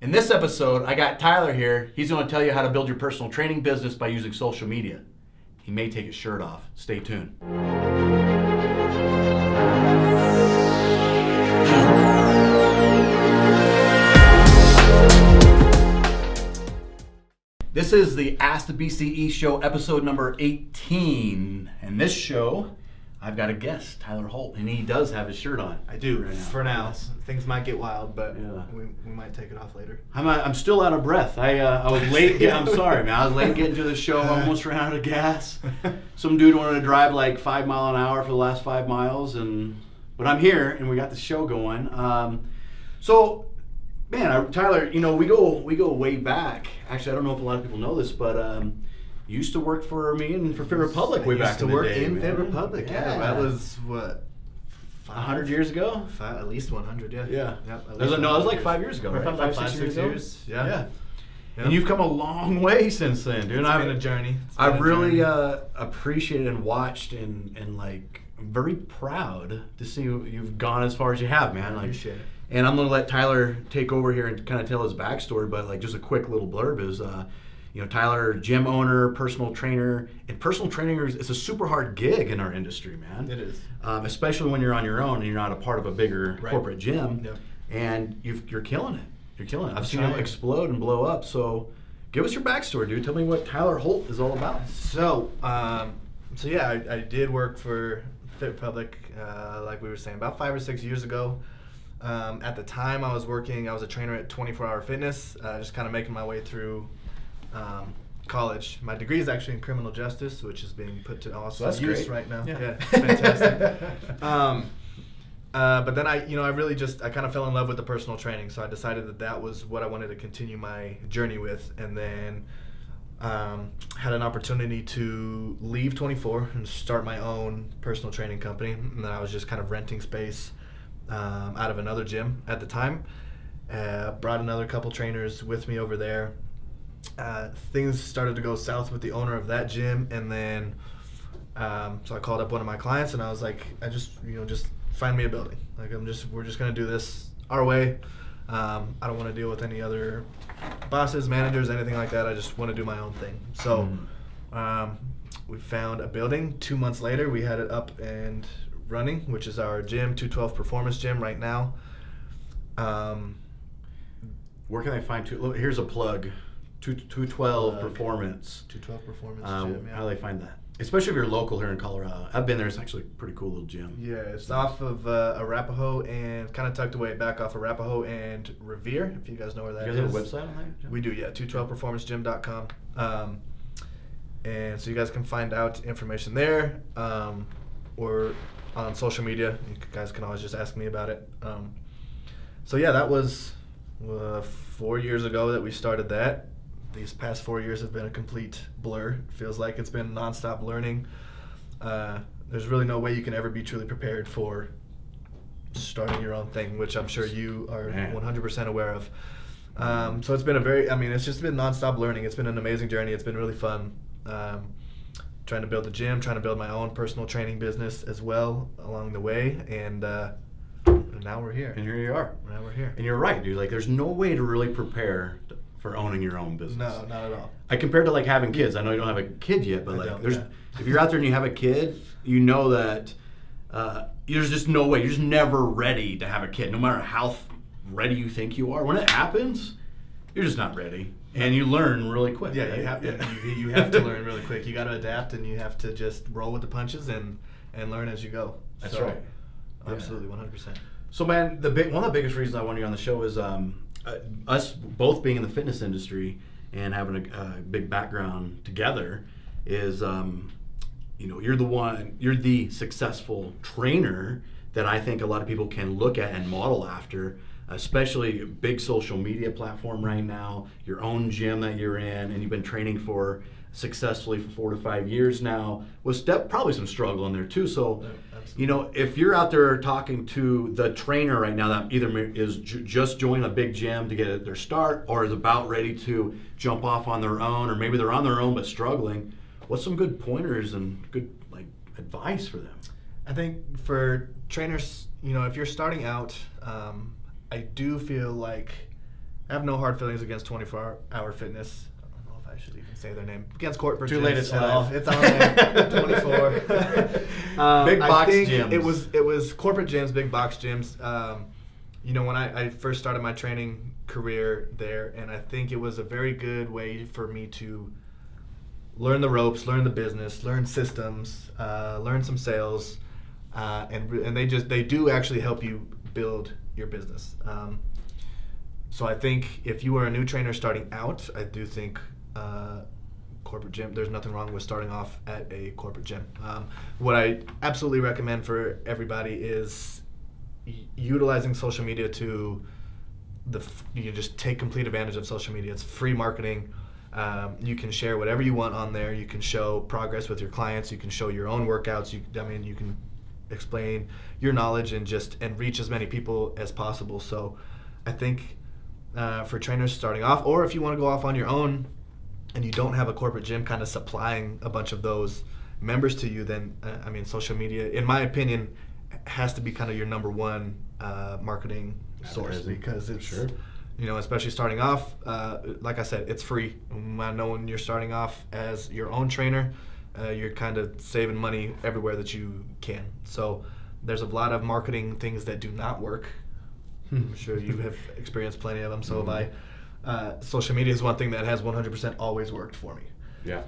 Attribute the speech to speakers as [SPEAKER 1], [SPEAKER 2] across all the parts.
[SPEAKER 1] In this episode, I got Tyler here. He's going to tell you how to build your personal training business by using social media. He may take his shirt off. Stay tuned. This is the Ask the BCE show, episode number 18. And this show, I've got a guest, Tyler Holt, and he does have his shirt on.
[SPEAKER 2] I do
[SPEAKER 1] right now.
[SPEAKER 2] for now. Things might get wild, but
[SPEAKER 1] Yeah.
[SPEAKER 2] we, we might take it off later.
[SPEAKER 1] I'm, uh, I'm still out of breath. I uh, I was late. Get, I'm sorry, man. I was late getting to the show. I almost ran out of gas. Some dude wanted to drive like five mile an hour for the last five miles, and but I'm here and we got the show going. Um, so, man, I, Tyler, you know we go we go way back. Actually, I don't know if a lot of people know this, but um, used to work for me and for Fit Republic way
[SPEAKER 2] I
[SPEAKER 1] back
[SPEAKER 2] used to
[SPEAKER 1] in the
[SPEAKER 2] work
[SPEAKER 1] day,
[SPEAKER 2] in
[SPEAKER 1] man.
[SPEAKER 2] Fit Republic. Yeah. that was what.
[SPEAKER 1] a hundred years ago.
[SPEAKER 2] Five, at least 100, yeah.
[SPEAKER 1] Yeah.
[SPEAKER 2] Yep,
[SPEAKER 1] That was- no, it was like five years ago, right?
[SPEAKER 2] Five,
[SPEAKER 1] Five, six
[SPEAKER 2] six
[SPEAKER 1] years ago?
[SPEAKER 2] years. Yeah.
[SPEAKER 1] Yeah.
[SPEAKER 2] Yeah.
[SPEAKER 1] And you've come a long way since then, dude.
[SPEAKER 2] It's
[SPEAKER 1] I've
[SPEAKER 2] been a journey. It's
[SPEAKER 1] I've really
[SPEAKER 2] journey.
[SPEAKER 1] uh, appreciated and watched and and like I'm very proud to see you- you've gone as far as you have, man. Like,
[SPEAKER 2] appreciate it.
[SPEAKER 1] and I'm gonna let Tyler take over here and kind of tell his backstory, but like just a quick little blurb is, uh, you know, Tyler, gym owner, personal trainer, and personal trainer is a super hard gig in our industry, man.
[SPEAKER 2] It is.
[SPEAKER 1] Um, especially when you're on your own and you're not a part of a bigger
[SPEAKER 2] Right.
[SPEAKER 1] corporate gym,
[SPEAKER 2] Yep.
[SPEAKER 1] and you've, you're killing it. You're killing it. I've seen you explode and blow up. So, give us your backstory, dude. Tell me what Tyler Holt is all about.
[SPEAKER 2] So, um, so yeah, I, I did work for Fit Republic, uh, like we were saying, about five or six years ago. Um, at the time, I was working. I was a trainer at 24 Hour Fitness, uh, just kind of making my way through um, college. My degree is actually in criminal justice, which is being put to awesome use
[SPEAKER 1] great.
[SPEAKER 2] right now.
[SPEAKER 1] Yeah.
[SPEAKER 2] Yeah, fantastic. um, uh, but then I, you know, I really just I kind of fell in love with the personal training, so I decided that that was what I wanted to continue my journey with, and then um, had an opportunity to leave 24 and start my own personal training company, and then I was just kind of renting space um, out of another gym at the time. Uh, brought another couple trainers with me over there. Uh, things started to go south with the owner of that gym, and then um, so I called up one of my clients and I was like, I just you know just find me a building. Like I'm just we're just gonna do this our way. Um, I don't want to deal with any other bosses, managers, anything like that. I just want to do my own thing. So um, we found a building. Two months later, we had it up and running, which is our gym, 212 Performance Gym, right now. Um,
[SPEAKER 1] Where can I find two? Here's a plug. Two two twelve
[SPEAKER 2] Plug.
[SPEAKER 1] performance.
[SPEAKER 2] 212 Performance
[SPEAKER 1] Um,
[SPEAKER 2] Gym. Yeah.
[SPEAKER 1] How do they find that? Especially if you're local here in Colorado. I've been there. It's actually a pretty cool little gym.
[SPEAKER 2] Yeah, it's off of uh, Arapahoe and kind of tucked away back off Arapahoe and Revere, if you guys know where that is.
[SPEAKER 1] You guys
[SPEAKER 2] is.
[SPEAKER 1] have a website on that?
[SPEAKER 2] We do, yeah, 212performancegym.com. Um, and so you guys can find out information there um, or on social media. You guys can always just ask me about it. Um, so, yeah, that was uh, four years ago that we started that. These past four years have been a complete blur. It feels like it's been nonstop learning. Uh, there's really no way you can ever be truly prepared for starting your own thing, which I'm sure you are
[SPEAKER 1] Man.
[SPEAKER 2] 100% aware of. Um, so it's been a very, I mean, it's just been nonstop learning. It's been an amazing journey. It's been really fun. Um, trying to build the gym, trying to build my own personal training business as well along the way. And uh, now we're here.
[SPEAKER 1] And here you are.
[SPEAKER 2] Now we're here.
[SPEAKER 1] And you're right, dude. Like, there's no way to really prepare for owning your own business.
[SPEAKER 2] No, not at all.
[SPEAKER 1] I compared to like having kids. I know you don't have a kid yet, but
[SPEAKER 2] I
[SPEAKER 1] like, there's
[SPEAKER 2] yeah.
[SPEAKER 1] if you're out there and you have a kid, you know that uh, there's just no way. You're just never ready to have a kid, no matter how ready you think you are. When it happens, you're just not ready, and you learn really quick.
[SPEAKER 2] Yeah,
[SPEAKER 1] right?
[SPEAKER 2] you have
[SPEAKER 1] Yeah.
[SPEAKER 2] you, you have to learn really quick. You got to adapt, and you have to just roll with the punches and and learn as you go.
[SPEAKER 1] That's
[SPEAKER 2] So,
[SPEAKER 1] right.
[SPEAKER 2] Absolutely, 100. percent
[SPEAKER 1] So, man, the big one of the biggest reasons I wanted you on the show is um, uh, us both being in the fitness industry and having a, a big background together. Is um, you know you're the one you're the successful trainer that I think a lot of people can look at and model after. Especially big social media platform right now, your own gym that you're in, and you've been training for successfully for four to five years now. Was step probably some struggle in there too. So,
[SPEAKER 2] Yeah,
[SPEAKER 1] you know, if you're out there talking to the trainer right now that either is ju- just joined a big gym to get their start or is about ready to jump off on their own, or maybe they're on their own but struggling, what's some good pointers and good like advice for them?
[SPEAKER 2] I think for trainers, you know, if you're starting out, um, I do feel like I have no hard feelings against 24 Hour Fitness. I don't know if I should even say their name against corporate.
[SPEAKER 1] Too
[SPEAKER 2] gyms
[SPEAKER 1] late, it's
[SPEAKER 2] at
[SPEAKER 1] live.
[SPEAKER 2] It's on there. 24. Um,
[SPEAKER 1] Big box gyms.
[SPEAKER 2] It was it was corporate gyms, big box gyms. Um, you know, when I, I first started my training career there, and I think it was a very good way for me to learn the ropes, learn the business, learn systems, uh, learn some sales, uh, and and they just they do actually help you build your business. Um, so I think if you are a new trainer starting out, I do think uh, corporate gym. There's nothing wrong with starting off at a corporate gym. Um, what I absolutely recommend for everybody is utilizing social media to the you just take complete advantage of social media. It's free marketing. Um, you can share whatever you want on there. You can show progress with your clients. You can show your own workouts. You, I mean, you can explain your knowledge and just and reach as many people as possible. So, I think uh, for trainers starting off, or if you want to go off on your own and you don't have a corporate gym kind of supplying a bunch of those members to you, then uh, I mean, social media, in my opinion, has to be kind of your number one uh, marketing source because it's
[SPEAKER 1] sure.
[SPEAKER 2] you know especially starting off uh, like i said it's free. I know when you're starting off as your own trainer uh, you're kind of saving money everywhere that you can. So there's a lot of marketing things that do not work. I'm sure you have experienced plenty of them so have i uh, social media is one thing that has 100% always worked for me.
[SPEAKER 1] Yeah.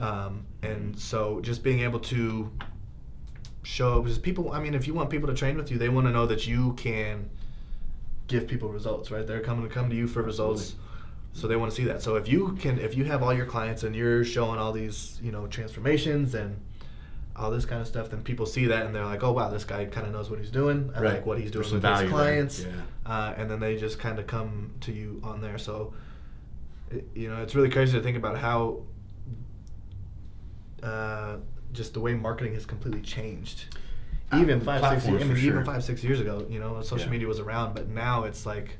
[SPEAKER 2] um, and so just being able to show because people i mean if you want people to train with you they want to know that you can give people results right? They're coming to come to you for results. So they want to see that. So if you can if you have all your clients and you're showing all these you know transformations and all this kind of stuff then people see that and they're like oh wow this guy kind of knows what he's doing i
[SPEAKER 1] Right.
[SPEAKER 2] like what he's doing with his
[SPEAKER 1] value
[SPEAKER 2] clients
[SPEAKER 1] Yeah.
[SPEAKER 2] uh, and then they just kind of come to you on there so it, you know it's really crazy to think about how uh, just the way marketing has completely changed.
[SPEAKER 1] Uh,
[SPEAKER 2] Even five, six years, I mean,
[SPEAKER 1] for
[SPEAKER 2] even five, six years ago, you know, social
[SPEAKER 1] Yeah.
[SPEAKER 2] media was around, but now it's like,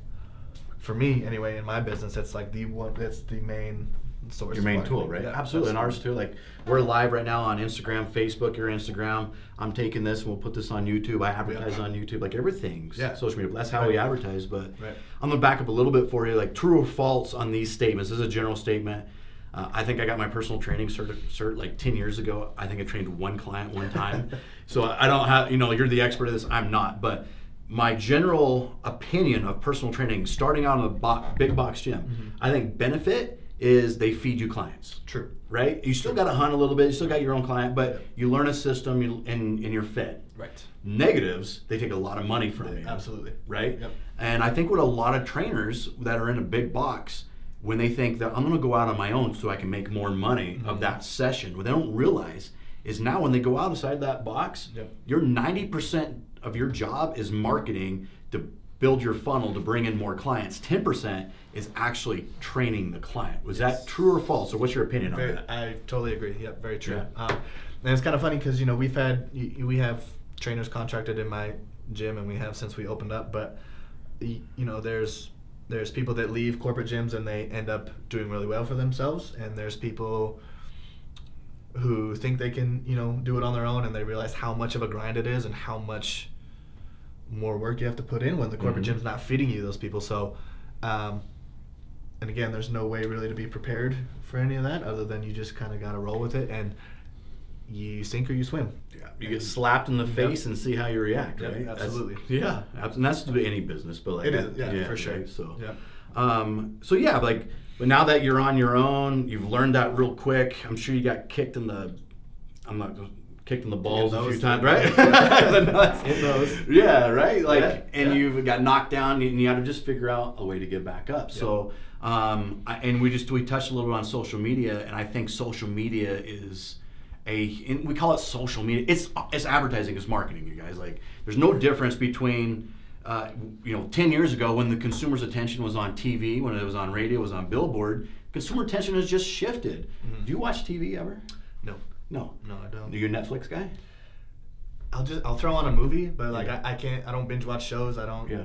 [SPEAKER 2] for me anyway, in my business, it's like the one, that's the main source.
[SPEAKER 1] your main tool, right?
[SPEAKER 2] Yeah,
[SPEAKER 1] absolutely. And ours too. Like we're live right now on Instagram, Facebook, your Instagram. I'm taking this and we'll put this on YouTube. I advertise
[SPEAKER 2] Yeah.
[SPEAKER 1] on YouTube. Like everything's
[SPEAKER 2] Yeah.
[SPEAKER 1] social media. That's how we advertise. But
[SPEAKER 2] Right.
[SPEAKER 1] I'm gonna back up a little bit for you. Like true or false on these statements. This is a general statement. Uh, I think I got my personal training cert, cert like 10 years ago. I think I trained one client one time. so I don't have, you know, you're the expert of this. I'm not. But my general opinion of personal training, starting out in a bo- big box gym,
[SPEAKER 2] Mm-hmm.
[SPEAKER 1] I think benefit is they feed you clients
[SPEAKER 2] True.
[SPEAKER 1] right? You still got to hunt a little bit. You still got your own client, but you learn a system you, and, and you're fit.
[SPEAKER 2] Right.
[SPEAKER 1] Negatives, they take a lot of money from you.
[SPEAKER 2] Absolutely.
[SPEAKER 1] Right?
[SPEAKER 2] Yep.
[SPEAKER 1] And I think what a lot of trainers that are in a big box, when they think that I'm going to go out on my own so I can make more money
[SPEAKER 2] Mm-hmm.
[SPEAKER 1] of that session, what they don't realize is now when they go outside that box,
[SPEAKER 2] Yep.
[SPEAKER 1] your 90% of your job is marketing to build your funnel to bring in more clients. 10% is actually training the client. Was
[SPEAKER 2] Yes.
[SPEAKER 1] that true or false? Or what's your opinion on that?
[SPEAKER 2] I totally agree. Yep, very true.
[SPEAKER 1] Yeah.
[SPEAKER 2] Um, and it's kind of funny because you know we've had we have trainers contracted in my gym, and we have since we opened up. But you know, there's there's people that leave corporate gyms and they end up doing really well for themselves, and there's people who think they can you know do it on their own, and they realize how much of a grind it is and how much more work you have to put in when the corporate
[SPEAKER 1] Mhm.
[SPEAKER 2] gym's not feeding you those people. So. Um, and again, there's no way really to be prepared for any of that other than you just kind of got to roll with it and you sink or you swim.
[SPEAKER 1] Yeah, you get slapped in the face and see how you react, right? That's-
[SPEAKER 2] absolutely.
[SPEAKER 1] yeah, abs- and that's to be any business, but like
[SPEAKER 2] It is, yeah, for sure.
[SPEAKER 1] right? So,
[SPEAKER 2] Yep.
[SPEAKER 1] um, so yeah, like, but now that you're on your own, you've learned that real quick. I'm sure you got kicked in the, I'm not kicked in the balls a
[SPEAKER 2] those,
[SPEAKER 1] few times,
[SPEAKER 2] the
[SPEAKER 1] right? the nuts.
[SPEAKER 2] Hit those.
[SPEAKER 1] Yeah, right. Like,
[SPEAKER 2] Yeah,
[SPEAKER 1] and
[SPEAKER 2] yeah.
[SPEAKER 1] you got knocked down, and you had to just figure out a way to get back up. So, um, I, and we just we touched a little bit on social media, and I think social media is a and we call it social media. It's it's advertising, it's marketing, you guys. Like, there's no difference between. Uh, you know, 10 years ago when the consumer's attention was on TV, when it was on radio, it was on billboard, consumer attention has just shifted.
[SPEAKER 2] Mhm.
[SPEAKER 1] Do you watch TV ever?
[SPEAKER 2] No,
[SPEAKER 1] No.
[SPEAKER 2] no, I don't.
[SPEAKER 1] Are you a Netflix guy?
[SPEAKER 2] I'll just I'll throw on a movie, but like
[SPEAKER 1] Yeah.
[SPEAKER 2] I, I can't I don't binge watch shows. I don't.
[SPEAKER 1] Yeah.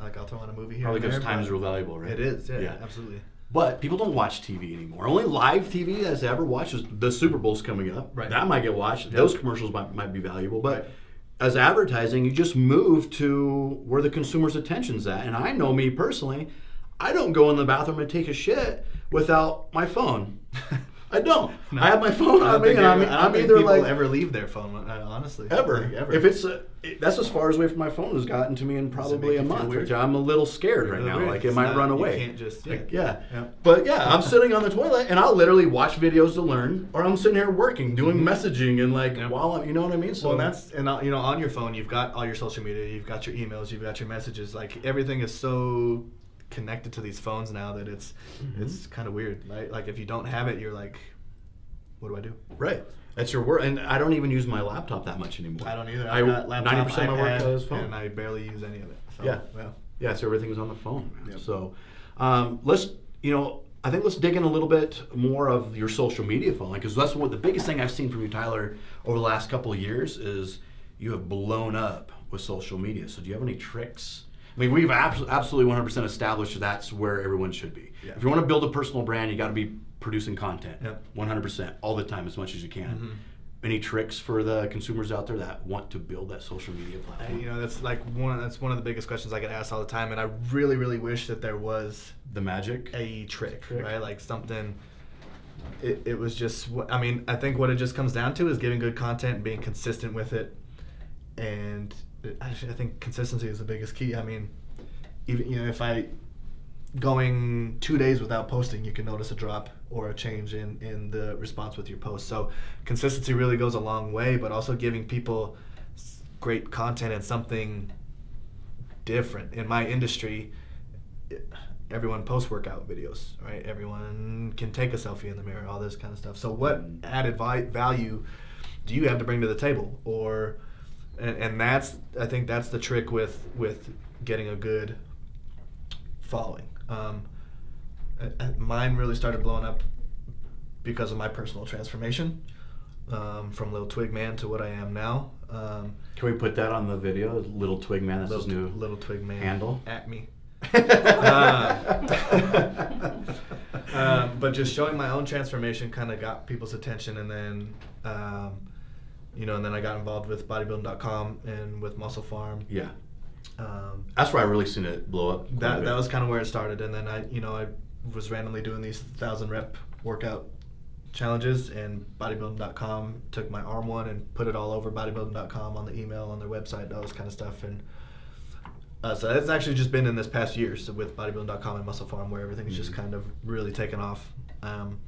[SPEAKER 2] Like I'll throw on a movie here.
[SPEAKER 1] Probably because
[SPEAKER 2] there,
[SPEAKER 1] time is real valuable, right?
[SPEAKER 2] It is. Yeah,
[SPEAKER 1] Yeah.
[SPEAKER 2] Absolutely.
[SPEAKER 1] But people don't watch TV anymore. Only live TV that's ever watched is the Super Bowl's coming up.
[SPEAKER 2] Right.
[SPEAKER 1] That might get watched. Those commercials might, might be valuable. But
[SPEAKER 2] Right.
[SPEAKER 1] as advertising, you just move to where the consumer's attention's at. And I know me personally, I don't go in the bathroom and take a shit without my phone. I don't.
[SPEAKER 2] No.
[SPEAKER 1] I have my phone
[SPEAKER 2] I
[SPEAKER 1] on me, and I'm, I'm either
[SPEAKER 2] people
[SPEAKER 1] like
[SPEAKER 2] ever leave their phone. uh, Honestly,
[SPEAKER 1] ever.
[SPEAKER 2] Like, ever.
[SPEAKER 1] If it's a, it- that's as far as away from my phone has gotten to me in probably a month. Which I'm a little scared right now.
[SPEAKER 2] weird.
[SPEAKER 1] Like it
[SPEAKER 2] It's
[SPEAKER 1] might
[SPEAKER 2] not-
[SPEAKER 1] run
[SPEAKER 2] you
[SPEAKER 1] away.
[SPEAKER 2] can't just-
[SPEAKER 1] Like,
[SPEAKER 2] yeah.
[SPEAKER 1] yeah.
[SPEAKER 2] Yeah.
[SPEAKER 1] But yeah, I'm sitting on the toilet and I'll literally watch videos to learn, or I'm sitting here working, doing messaging, and like
[SPEAKER 2] Yep.
[SPEAKER 1] while I'm, you know what I mean.
[SPEAKER 2] So and that's and uh, you know on your phone you've got all your social media, you've got your emails, you've got your messages. Like everything is so connected to these phones now that it's
[SPEAKER 1] Mm-hmm.
[SPEAKER 2] it's kind of weird, right? Like if you don't have it, you're like, what do I do?
[SPEAKER 1] right. That's your work, and I don't even use my laptop that much anymore.
[SPEAKER 2] I don't either.
[SPEAKER 1] I
[SPEAKER 2] got laptop,
[SPEAKER 1] ninety percent of my work is phone.
[SPEAKER 2] and I barely use any of it. So,
[SPEAKER 1] Yeah.
[SPEAKER 2] well,
[SPEAKER 1] Yeah, so everything's on the phone.
[SPEAKER 2] Yep.
[SPEAKER 1] So um, let's, you know, I think let's dig in a little bit more of your social media following because that's what the biggest thing I've seen from you, Tyler, over the last couple of years is you have blown up with social media. So do you have any tricks? I mean, we've abs- absolutely 100% established that's where everyone should be.
[SPEAKER 2] Yeah.
[SPEAKER 1] If you want to build a personal brand, you got to be producing content
[SPEAKER 2] Yep.
[SPEAKER 1] 100% all the time as much as you can.
[SPEAKER 2] Mhm.
[SPEAKER 1] Any tricks for the consumers out there that want to build that social media
[SPEAKER 2] I,
[SPEAKER 1] platform?
[SPEAKER 2] you know that's like one that's one of the biggest questions I get asked all the time, and I really really wish that there was
[SPEAKER 1] the magic?
[SPEAKER 2] a trick,
[SPEAKER 1] Trick.
[SPEAKER 2] right? Like something. It, it was just. I mean, I think what it just comes down to is giving good content, and being consistent with it, and I think consistency is the biggest key. I mean, even you know, if I going two days without posting, you can notice a drop or a change in in the response with your post. So consistency really goes a long way, but also giving people great content and something different. In my industry, everyone posts workout videos, right? Everyone can take a selfie in the mirror, all this kind of stuff. So what mm. added vi- value do you have to bring to the table or and, and that's I think that's the trick with with getting a good following. Um, mine really started blowing up because of my personal transformation um, from little twig man to what I am now. Um,
[SPEAKER 1] Can we put that on the video? Little Twig Man, that's
[SPEAKER 2] little,
[SPEAKER 1] his new
[SPEAKER 2] little twig man
[SPEAKER 1] handle.
[SPEAKER 2] at me. Uh, um, but just showing my own transformation kind of got people's attention, and then, um, you know, and then I got involved with bodybuilding.com and with Muscle Pharm.
[SPEAKER 1] yeah,
[SPEAKER 2] Um,
[SPEAKER 1] that's where I really seen it blow up.
[SPEAKER 2] that that was kind of where it started, and then I, you know, I was randomly doing these thousand rep workout challenges, and bodybuilding.com took my arm one and put it all over bodybuilding.com on the email, on their website, all this kind of stuff, and. Uh, so that's actually just been in this past year so with bodybuilding.com and Muscle Pharm where everything's just
[SPEAKER 1] Mhm.
[SPEAKER 2] kind of really taken off. Um,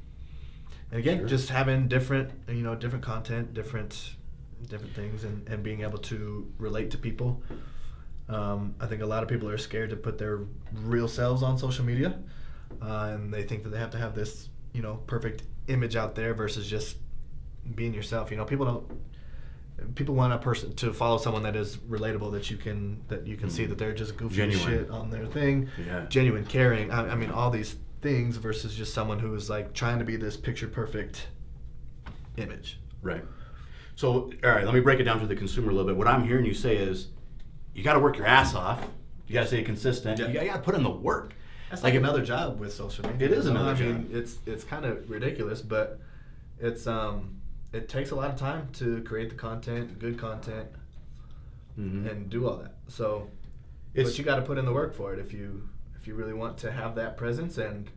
[SPEAKER 2] and again,
[SPEAKER 1] Sure.
[SPEAKER 2] just having different, you know, different content, different, different things, and, and being able to relate to people. Um, I think a lot of people are scared to put their real selves on social media, uh, and they think that they have to have this, you know, perfect image out there versus just being yourself. You know, people don't. People want a person to follow someone that is relatable, that you can that you can see that they're just goofy
[SPEAKER 1] Genuine.
[SPEAKER 2] shit on their thing,
[SPEAKER 1] Yeah.
[SPEAKER 2] genuine, caring. I, I mean, all these things versus just someone who is like trying to be this picture perfect image.
[SPEAKER 1] Right. So, all right, let me break it down to the consumer a little bit. What I'm hearing you say is, you got to work your ass off. You got to stay consistent.
[SPEAKER 2] Yeah.
[SPEAKER 1] You got to put in the work.
[SPEAKER 2] That's
[SPEAKER 1] Like
[SPEAKER 2] like, another job with social media.
[SPEAKER 1] It is another
[SPEAKER 2] I mean,
[SPEAKER 1] job.
[SPEAKER 2] it's it's kind of ridiculous, but it's um it takes a lot of time to create the content, good content,
[SPEAKER 1] Mhm.
[SPEAKER 2] and do all that. So,
[SPEAKER 1] It's-
[SPEAKER 2] but you got to put in the work for it if you if you really want to have that presence and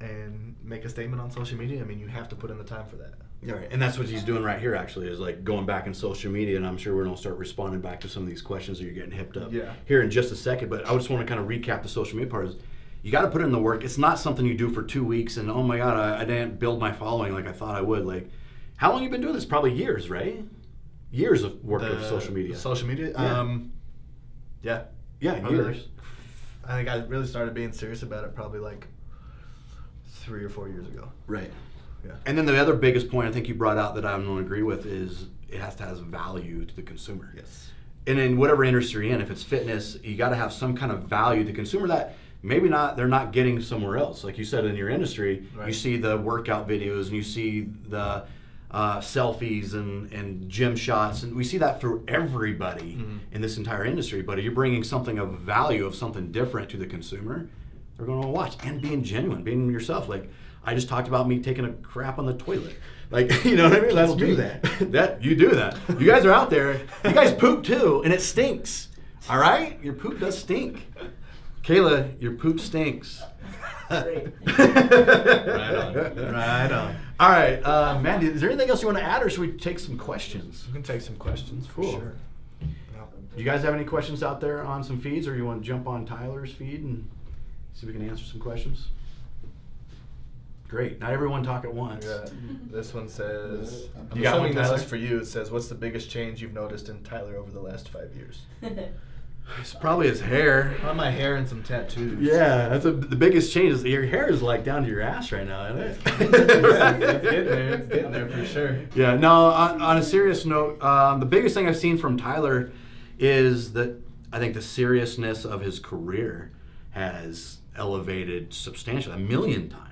[SPEAKER 2] and make a statement on social media. I mean, you have to put in the time for that.
[SPEAKER 1] Right, and that's what he's doing right here. Actually, is like going back in social media, and I'm sure we're gonna start responding back to some of these questions that you're getting hipped up
[SPEAKER 2] Yeah.
[SPEAKER 1] here in just a second. But I just want to kind of recap the social media part. Is you got to put in the work. It's not something you do for two weeks and oh my god, I, I didn't build my following like I thought I would. Like, how long you been doing this? Probably years, right? Years of work of social media.
[SPEAKER 2] Social media.
[SPEAKER 1] Yeah.
[SPEAKER 2] Um, yeah.
[SPEAKER 1] yeah,
[SPEAKER 2] Probably
[SPEAKER 1] years.
[SPEAKER 2] like- I think I really started being serious about it probably like three or four years ago.
[SPEAKER 1] Right.
[SPEAKER 2] Yeah.
[SPEAKER 1] And then the other biggest point I think you brought out that going to agree with is it has to have value to the consumer.
[SPEAKER 2] Yes.
[SPEAKER 1] And in whatever industry you're in, if it's fitness, you got to have some kind of value to the consumer that maybe not they're not getting somewhere else. Like you said in your industry, you see the workout videos and you see the uh, selfies and, and gym shots, and we see that for everybody
[SPEAKER 2] Mhm.
[SPEAKER 1] in this entire industry. But if you're bringing something of value, of something different to the consumer, they're going to watch and being genuine, being yourself. Like I just talked about me taking a crap on the toilet. Like you know what I mean? That's
[SPEAKER 2] People
[SPEAKER 1] me.
[SPEAKER 2] do that.
[SPEAKER 1] that you do that. You guys are out there. You guys poop too, and it stinks. All right, your poop does stink. Kayla, your poop stinks.
[SPEAKER 2] Right on. Right on.
[SPEAKER 1] All right, uh, Mandy, is there anything else you want to add, or should we take some questions?
[SPEAKER 2] We can take some questions for
[SPEAKER 1] Cool.
[SPEAKER 2] sure.
[SPEAKER 1] Do you guys have any questions out there on some feeds, or you want to jump on Tyler's feed and see if we can answer some questions? Great. Not everyone talk at once.
[SPEAKER 2] Yeah. This one says, I'm
[SPEAKER 1] You got
[SPEAKER 2] assuming
[SPEAKER 1] one,
[SPEAKER 2] this
[SPEAKER 1] Tyler?
[SPEAKER 2] is for you. It says, what's the biggest change you've noticed in Tyler over the last five years?
[SPEAKER 1] It's probably his hair.
[SPEAKER 2] On my hair and some tattoos.
[SPEAKER 1] Yeah, that's a, the biggest change. Is your hair is like down to your ass right now, isn't it?
[SPEAKER 2] it's getting there. It's getting there for sure.
[SPEAKER 1] Yeah, no, on, on a serious note, um, the biggest thing I've seen from Tyler is that I think the seriousness of his career has elevated substantially, a million times.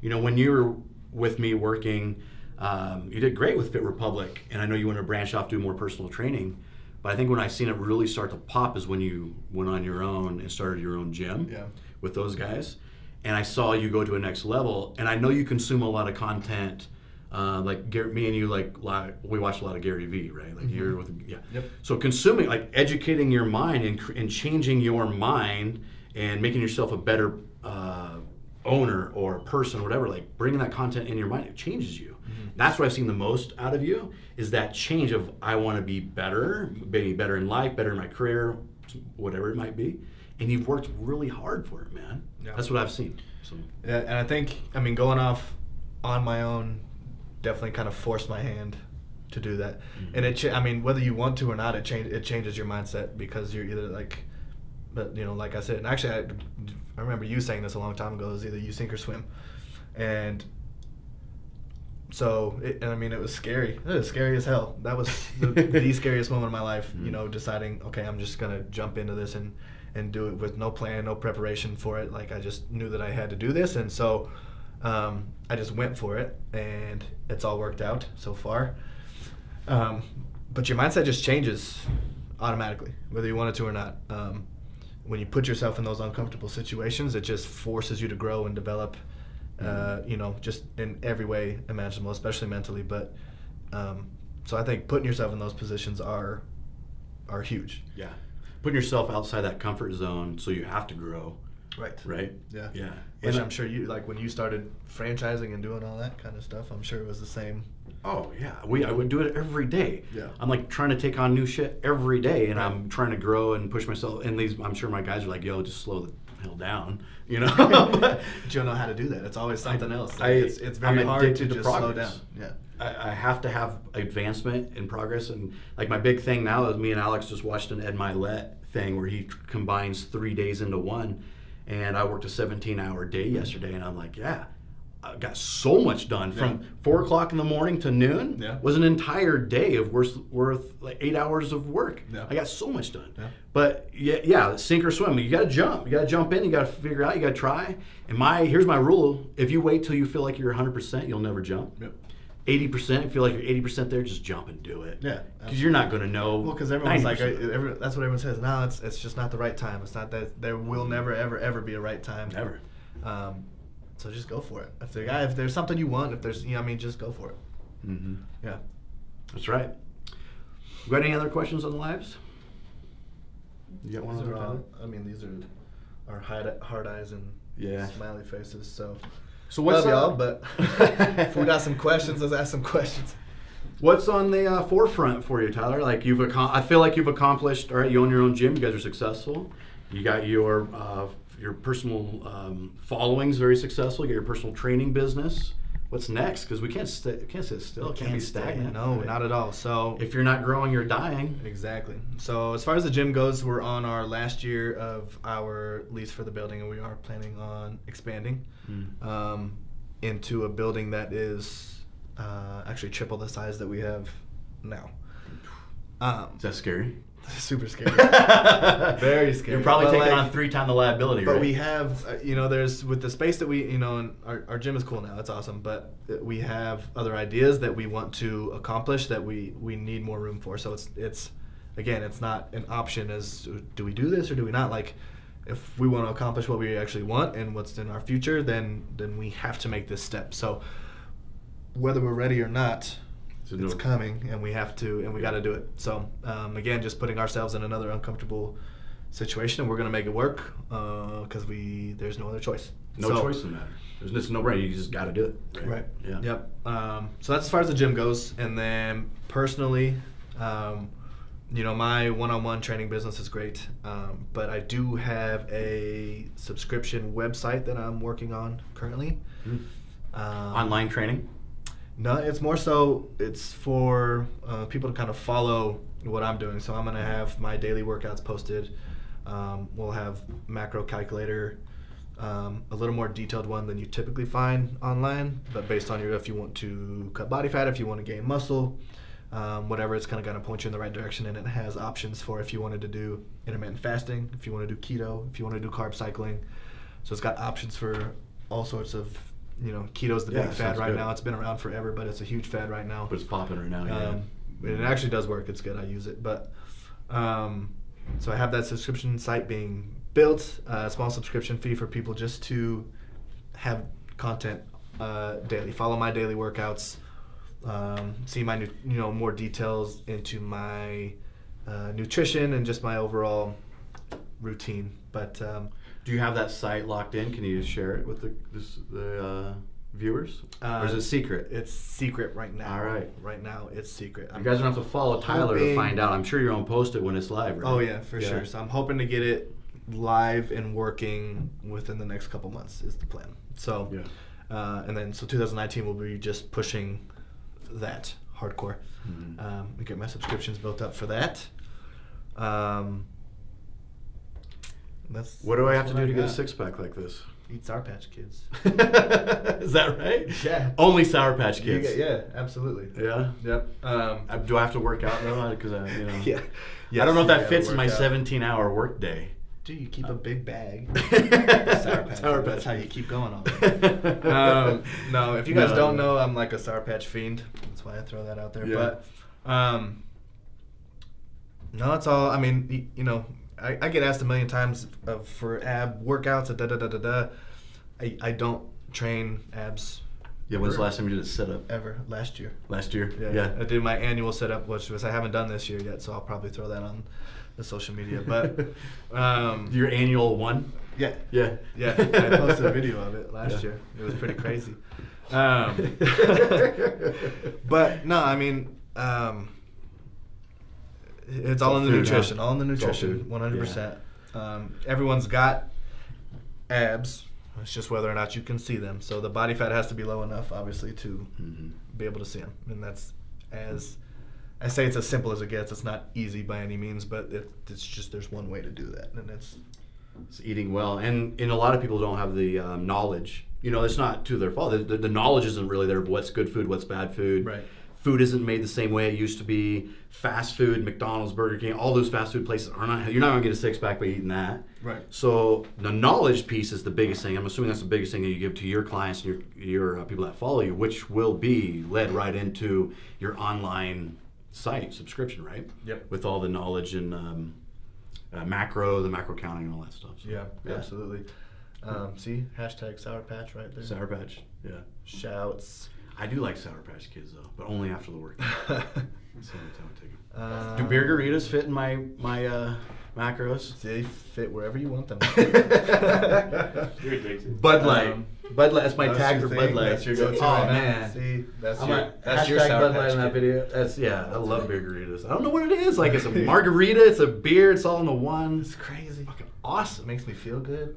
[SPEAKER 1] You know, when you were with me working, um, you did great with Fit Republic, and I know you want to branch off, do more personal training. But I think when I seen it really start to pop is when you went on your own and started your own gym
[SPEAKER 2] Yeah.
[SPEAKER 1] with those guys. And I saw you go to a next level. And I know you consume a lot of content. Uh, like Gary, me and you, like li- we watch a lot of Gary Vee, right? Like you're with, yeah.
[SPEAKER 2] Yep.
[SPEAKER 1] So consuming, like educating your mind and, and changing your mind and making yourself a better uh, owner or person, or whatever. Like bringing that content in your mind, it changes you. Mm-hmm. That's what I've seen the most out of you is that change of I want to be better, maybe better in life, better in my career, whatever it might be. And you've worked really hard for it, man.
[SPEAKER 2] Yeah.
[SPEAKER 1] That's what I've seen. So
[SPEAKER 2] Yeah, and I think I mean going off on my own definitely kind of forced my hand to do that. Mm-hmm. And it cha- I mean whether you want to or not it change it changes your mindset because you're either like but you know like I said and actually I, I remember you saying this a long time ago it was either you sink or swim. And so it, and I mean it was scary. It was scary as hell. That was the, the scariest moment of my life, you know, deciding okay, I'm just going to jump into this and and do it with no plan, no preparation for it. Like I just knew that I had to do this, and so um, I just went for it, and it's all worked out so far. Um, but your mindset just changes automatically, whether you want it to or not. Um, when you put yourself in those uncomfortable situations, it just forces you to grow and develop. Uh, you know, just in every way imaginable, especially mentally. But um, so I think putting yourself in those positions are are huge.
[SPEAKER 1] yeah, putting yourself outside that comfort zone so you have to grow,
[SPEAKER 2] Right.
[SPEAKER 1] right?
[SPEAKER 2] Yeah.
[SPEAKER 1] Yeah.
[SPEAKER 2] Which
[SPEAKER 1] And
[SPEAKER 2] I'm sure you like when you started franchising and doing all that kind of stuff. I'm sure it was the same.
[SPEAKER 1] Oh yeah, we I would do it every day.
[SPEAKER 2] Yeah.
[SPEAKER 1] I'm like trying to take on new shit every day, and I'm trying to grow and push myself. And these, I'm sure my guys are like, "Yo, just slow the hell down," you know. But
[SPEAKER 2] you don't know how to do that. It's always something else.
[SPEAKER 1] I-
[SPEAKER 2] it's it's very
[SPEAKER 1] I'm
[SPEAKER 2] hard to
[SPEAKER 1] addicted to
[SPEAKER 2] just slow down. Yeah.
[SPEAKER 1] I, I have to have advancement and progress, and like my big thing now is me and Alex just watched an Ed Mylett thing where he t- combines three days into one, and I worked a 17-hour day yesterday, and I'm like, yeah. I got so much done from four o'clock in the morning to noon.
[SPEAKER 2] Yeah.
[SPEAKER 1] Was an entire day of worth worth like eight hours of work.
[SPEAKER 2] Yeah.
[SPEAKER 1] I got so much done.
[SPEAKER 2] Yeah.
[SPEAKER 1] But yeah, yeah, sink or swim. You got to jump. You got to jump in. You got to figure out. You got to try. And my here's my rule: if you wait till you feel like you're 100, percent you'll never jump.
[SPEAKER 2] Yep.
[SPEAKER 1] 80 percent, if you feel like you're 80 percent there, just jump and do it.
[SPEAKER 2] Yeah,
[SPEAKER 1] because you're not going to know.
[SPEAKER 2] Well, because everyone's like,
[SPEAKER 1] 90%.
[SPEAKER 2] uh, every, that's what everyone says. No, it's it's just not the right time. It's not that there will never ever ever be a right time.
[SPEAKER 1] Never.
[SPEAKER 2] Um, so just go for it. If the guy, if there's something you want, if there's, you know, I mean, just go for it.
[SPEAKER 1] hmm
[SPEAKER 2] Yeah.
[SPEAKER 1] That's right. You got any other questions on the lives? You got one
[SPEAKER 2] These
[SPEAKER 1] other
[SPEAKER 2] all, I mean, these are our hard, hard eyes and
[SPEAKER 1] Yeah.
[SPEAKER 2] smiley faces. So,
[SPEAKER 1] So what's
[SPEAKER 2] love y'all, but if we got some questions, let's ask some questions.
[SPEAKER 1] What's on the uh, forefront for you, Tyler? Like you've, accom- I feel like you've accomplished. All right, you own your own gym. You guys are successful. You got your uh, your personal um, followings very successful. You got your personal training business. What's next? Because we can't st- can't sit still. Can't, be
[SPEAKER 2] stay.
[SPEAKER 1] stagnant.
[SPEAKER 2] No,
[SPEAKER 1] right?
[SPEAKER 2] not at all. So
[SPEAKER 1] If you're not growing, you're dying.
[SPEAKER 2] Exactly. So as far as the gym goes, we're on our last year of our lease for the building, and we are planning on expanding
[SPEAKER 1] Mm.
[SPEAKER 2] um, into a building that is uh, actually triple the size that we have now. Um,
[SPEAKER 1] Is that scary?
[SPEAKER 2] super scary. Very scary.
[SPEAKER 1] You're probably
[SPEAKER 2] But,
[SPEAKER 1] taking
[SPEAKER 2] like-
[SPEAKER 1] on three times the liability,
[SPEAKER 2] But
[SPEAKER 1] right?
[SPEAKER 2] we have, uh, you know, there's with the space that we, you know, and our, our gym is cool now. That's awesome. But uh, we have other ideas that we want to accomplish that we we need more room for. So it's it's again, it's not an option as do we do this or do we not? Like, if we want to accomplish what we actually want and what's in our future, then then we have to make this step. So whether we're ready or not,
[SPEAKER 1] So
[SPEAKER 2] it's
[SPEAKER 1] no-
[SPEAKER 2] coming and we have to and we got to do it so um, again just putting ourselves in another uncomfortable situation, and we're gonna make it work because we there's no other choice.
[SPEAKER 1] No
[SPEAKER 2] So-
[SPEAKER 1] choice in the matter. There's just no brainer. You just got to do it.
[SPEAKER 2] Right.
[SPEAKER 1] Yeah.
[SPEAKER 2] Yep. Um, so that's as far as the gym goes, and then personally, um, you know, my one-on-one training business is great, um, but I do have a subscription website that I'm working on currently.
[SPEAKER 1] Mhm.
[SPEAKER 2] Um,
[SPEAKER 1] Online training.
[SPEAKER 2] No, it's more so it's for uh, people to kind of follow what I'm doing. So I'm gonna have my daily workouts posted. Um, we'll have macro calculator, um, a little more detailed one than you typically find online, but based on your if you want to cut body fat, if you want to gain muscle, um, whatever, it's kind of gonna point you in the right direction. And it has options for if you wanted to do intermittent fasting, if you want to do keto, if you want to do carb cycling. So it's got options for all sorts of, you know, keto's the
[SPEAKER 1] Yeah,
[SPEAKER 2] big fad right
[SPEAKER 1] good.
[SPEAKER 2] now. It's been around forever, but it's a huge fad right now.
[SPEAKER 1] But it's popping right now. Yeah.
[SPEAKER 2] Um, it actually does work. It's good. I use it. But um, so I have that subscription site being built. uh, A small subscription fee for people just to have content uh, daily. Follow my daily workouts. Um, see my you know more details into my uh, nutrition and just my overall routine. But um,
[SPEAKER 1] Do you have that site locked in? Can you share it with the this, the uh, viewers, or is
[SPEAKER 2] Uh,
[SPEAKER 1] it secret?
[SPEAKER 2] it's secret right now.
[SPEAKER 1] All right.
[SPEAKER 2] Right now, it's secret.
[SPEAKER 1] you guys don't have to follow Tyler to find out. I'm sure you're on post it when it's live. Right?
[SPEAKER 2] Oh yeah, for sure. So I'm hoping to get it live and working within the next couple months is the plan. So,
[SPEAKER 1] Yeah.
[SPEAKER 2] uh, and then so 2019 will be just pushing that hardcore.
[SPEAKER 1] Mhm.
[SPEAKER 2] Um, get my subscriptions built up for that. Um, that's
[SPEAKER 1] What do I have to do to get a six pack like this?
[SPEAKER 2] Eat Sour Patch Kids.
[SPEAKER 1] is that right?
[SPEAKER 2] Yeah.
[SPEAKER 1] Only Sour Patch Kids.
[SPEAKER 2] get- yeah, absolutely.
[SPEAKER 1] Yeah.
[SPEAKER 2] Yep. Um,
[SPEAKER 1] Uh, Do I have to work out though? Because I, you know.
[SPEAKER 2] yeah.
[SPEAKER 1] I don't know if that fits in my
[SPEAKER 2] out.
[SPEAKER 1] 17 hour work day.
[SPEAKER 2] Do you keep a big bag?
[SPEAKER 1] Sour
[SPEAKER 2] Patch.
[SPEAKER 1] Sour
[SPEAKER 2] That's
[SPEAKER 1] Patch.
[SPEAKER 2] how you keep going on. um, no, if you guys
[SPEAKER 1] No.
[SPEAKER 2] don't know, I'm like a Sour Patch fiend. That's why I throw that out there.
[SPEAKER 1] Yeah.
[SPEAKER 2] But um, no, it's all. I mean, you know, I, I get asked a million times of for ab workouts. Da da da da da. I I don't train abs.
[SPEAKER 1] Yeah, when's the last time you did a sit up?
[SPEAKER 2] Ever last year.
[SPEAKER 1] Last year?
[SPEAKER 2] Yeah, I did my annual sit up, which was I haven't done this year yet, so I'll probably throw that on the social media. But um,
[SPEAKER 1] Your annual one?
[SPEAKER 2] yeah,
[SPEAKER 1] Yeah.
[SPEAKER 2] yeah, I posted a video of it last
[SPEAKER 1] Yeah.
[SPEAKER 2] year. It was pretty crazy. Um, but no, I mean, um, it's all
[SPEAKER 1] all
[SPEAKER 2] in the nutrition,
[SPEAKER 1] huh?
[SPEAKER 2] all in the nutrition, one hundred percent. Um, everyone's got abs. It's just whether or not you can see them. So the body fat has to be low enough, obviously, to
[SPEAKER 1] Mhm.
[SPEAKER 2] be able to see them, and that's as I say it's as simple as it gets. It's not easy by any means, but it, it's just there's one way to do that, and it's
[SPEAKER 1] It's eating well, and and a lot of people don't have the um, knowledge. You know, it's not to their fault. The, the, the knowledge isn't really there of what's good food, what's bad food.
[SPEAKER 2] Right.
[SPEAKER 1] Food isn't made the same way it used to be. Fast food, McDonald's, Burger King, all those fast food places are not. You're not gonna get a six pack by eating that.
[SPEAKER 2] Right.
[SPEAKER 1] So the knowledge piece is the biggest thing. I'm assuming that's the biggest thing that you give to your clients and your your uh, people that follow you, which will be led right into your online site subscription, right?
[SPEAKER 2] Yep.
[SPEAKER 1] With all the knowledge and um, uh, macro, the macro counting, and all that stuff. So,
[SPEAKER 2] yeah, absolutely. Um, see hashtag Sour Patch right there.
[SPEAKER 1] Sour Patch. Yeah.
[SPEAKER 2] Shouts.
[SPEAKER 1] I do like Sour Patch Kids though, but only after the work.
[SPEAKER 2] um,
[SPEAKER 1] do beer margaritas fit in my my uh, macros?
[SPEAKER 2] They fit wherever you want them.
[SPEAKER 1] Bud Light.
[SPEAKER 2] Um,
[SPEAKER 1] Bud Light. That's my
[SPEAKER 2] That's
[SPEAKER 1] tag for
[SPEAKER 2] thing?
[SPEAKER 1] Bud Light.
[SPEAKER 2] That's your go-to
[SPEAKER 1] Oh man.
[SPEAKER 2] See, that's
[SPEAKER 1] I'm
[SPEAKER 2] your
[SPEAKER 1] a-
[SPEAKER 2] that's your Sour
[SPEAKER 1] Bud
[SPEAKER 2] Patch
[SPEAKER 1] Light in that video. That's yeah. I love beer margaritas. I don't know what it is. Like it's a margarita. It's a beer. It's all in the one.
[SPEAKER 2] It's crazy.
[SPEAKER 1] fucking
[SPEAKER 2] It
[SPEAKER 1] awesome.
[SPEAKER 2] makes me feel good.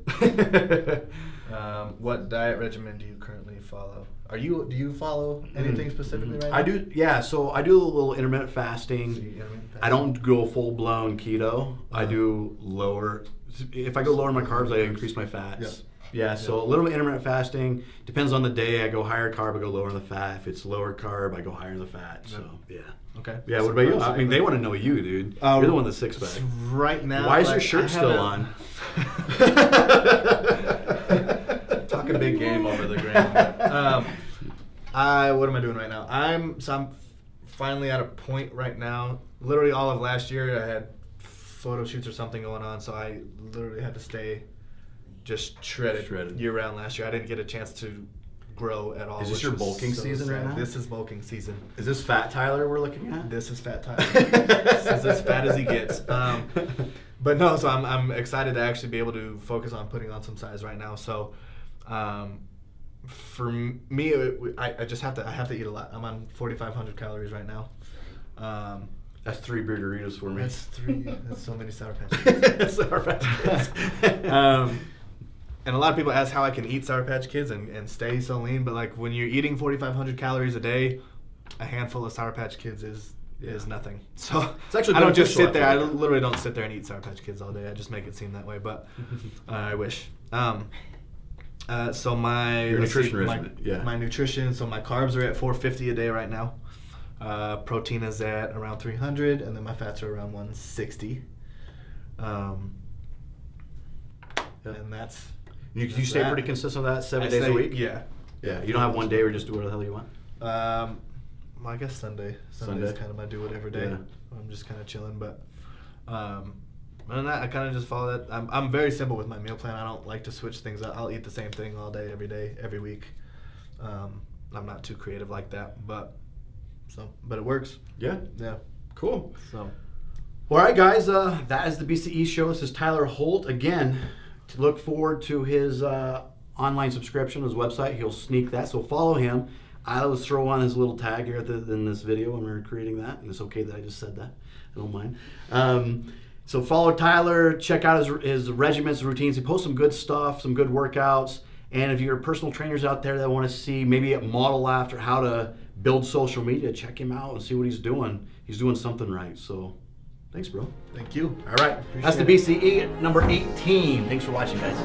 [SPEAKER 2] Um, what diet regimen do you currently follow? Are you do you follow anything specifically right now?
[SPEAKER 1] I do. Yeah. So I do a little intermittent fasting.
[SPEAKER 2] So intermittent
[SPEAKER 1] I don't go full blown keto. I
[SPEAKER 2] Uh-huh.
[SPEAKER 1] do lower. If I go lower my carbs, I increase my fats.
[SPEAKER 2] Yeah.
[SPEAKER 1] Yeah, so a little bit intermittent fasting depends on the day. I go higher carb, I go lower in the fat. If it's lower carb, I go higher in the fat. So yeah,
[SPEAKER 2] Okay.
[SPEAKER 1] yeah. What about you? I mean, they want to know you, dude.
[SPEAKER 2] Uh,
[SPEAKER 1] You're the one that's six pack.
[SPEAKER 2] Right now.
[SPEAKER 1] Why is your shirt still
[SPEAKER 2] haven't- Talking big game over the gram. Um, I what am I doing right now? I'm so I'm finally at a point right now. Literally all of last year, I had photo shoots or something going on, so I literally had to stay just shredded,
[SPEAKER 1] Shredded.
[SPEAKER 2] year round last year. I didn't get a chance to grow at all.
[SPEAKER 1] Is this your bulking
[SPEAKER 2] so
[SPEAKER 1] season right now?
[SPEAKER 2] This is bulking season.
[SPEAKER 1] Is this Fat Tyler we're looking at?
[SPEAKER 2] This is fat Tyler. this is as fat as he gets. Um, but no, so I'm I'm excited to actually be able to focus on putting on some size right now. So, um, for me, it, I, I just have to I have to eat a lot. I'm on 4,500 calories right now. Um,
[SPEAKER 1] That's three big Doritos for me.
[SPEAKER 2] that's three. That's so many Sour Patch. Kids.
[SPEAKER 1] Sour Patch Kids.
[SPEAKER 2] um, and a lot of people ask how I can eat Sour Patch Kids and, and stay so lean, but like when you're eating 4,500 calories a day, a handful of Sour Patch Kids is is nothing. So
[SPEAKER 1] It's actually
[SPEAKER 2] I don't just sit there.
[SPEAKER 1] I
[SPEAKER 2] I
[SPEAKER 1] feel like.
[SPEAKER 2] literally don't sit there and eat Sour Patch Kids all day. I just make it seem that way, but uh, I wish. Um, uh, so my
[SPEAKER 1] Your
[SPEAKER 2] let's see,
[SPEAKER 1] nutrition
[SPEAKER 2] my,
[SPEAKER 1] yeah.
[SPEAKER 2] my nutrition. So my carbs are at 450 a day right now. Uh, protein is at around 300, and then my fats are around 160. Um, and that's
[SPEAKER 1] You, you stay
[SPEAKER 2] that.
[SPEAKER 1] pretty consistent with that seven
[SPEAKER 2] I
[SPEAKER 1] days a week?
[SPEAKER 2] Yeah.
[SPEAKER 1] Yeah. You don't have one day where you just do whatever the hell you want?
[SPEAKER 2] Um, well, I guess Sunday. Sunday's
[SPEAKER 1] Sunday?
[SPEAKER 2] kind of my do whatever day.
[SPEAKER 1] Yeah.
[SPEAKER 2] I'm just kind of chilling, but um, that, I kind of just follow that. I'm, I'm very simple with my meal plan. I don't like to switch things up. I'll eat the same thing all day, every day, every week. Um, I'm not too creative like that, but so but it works.
[SPEAKER 1] Yeah.
[SPEAKER 2] Yeah.
[SPEAKER 1] Cool.
[SPEAKER 2] So
[SPEAKER 1] All right, guys. Uh, that is the BCE show. This is Tyler Holt again. To look forward to his uh, online subscription, his website. He'll sneak that, so follow him. I was throw on his little tag here at the, in this video when we are creating that, and it's okay that I just said that. I don't mind. Um, so follow Tyler. Check out his, his regiments, routines. He posts some good stuff, some good workouts. And if you're personal trainers out there that want to see maybe a model after how to build social media, check him out and see what he's doing. He's doing something right. So thanks, bro.
[SPEAKER 2] thank you.
[SPEAKER 1] All right. That's the
[SPEAKER 2] Appreciate
[SPEAKER 1] BCE number 18. Thanks for watching, guys.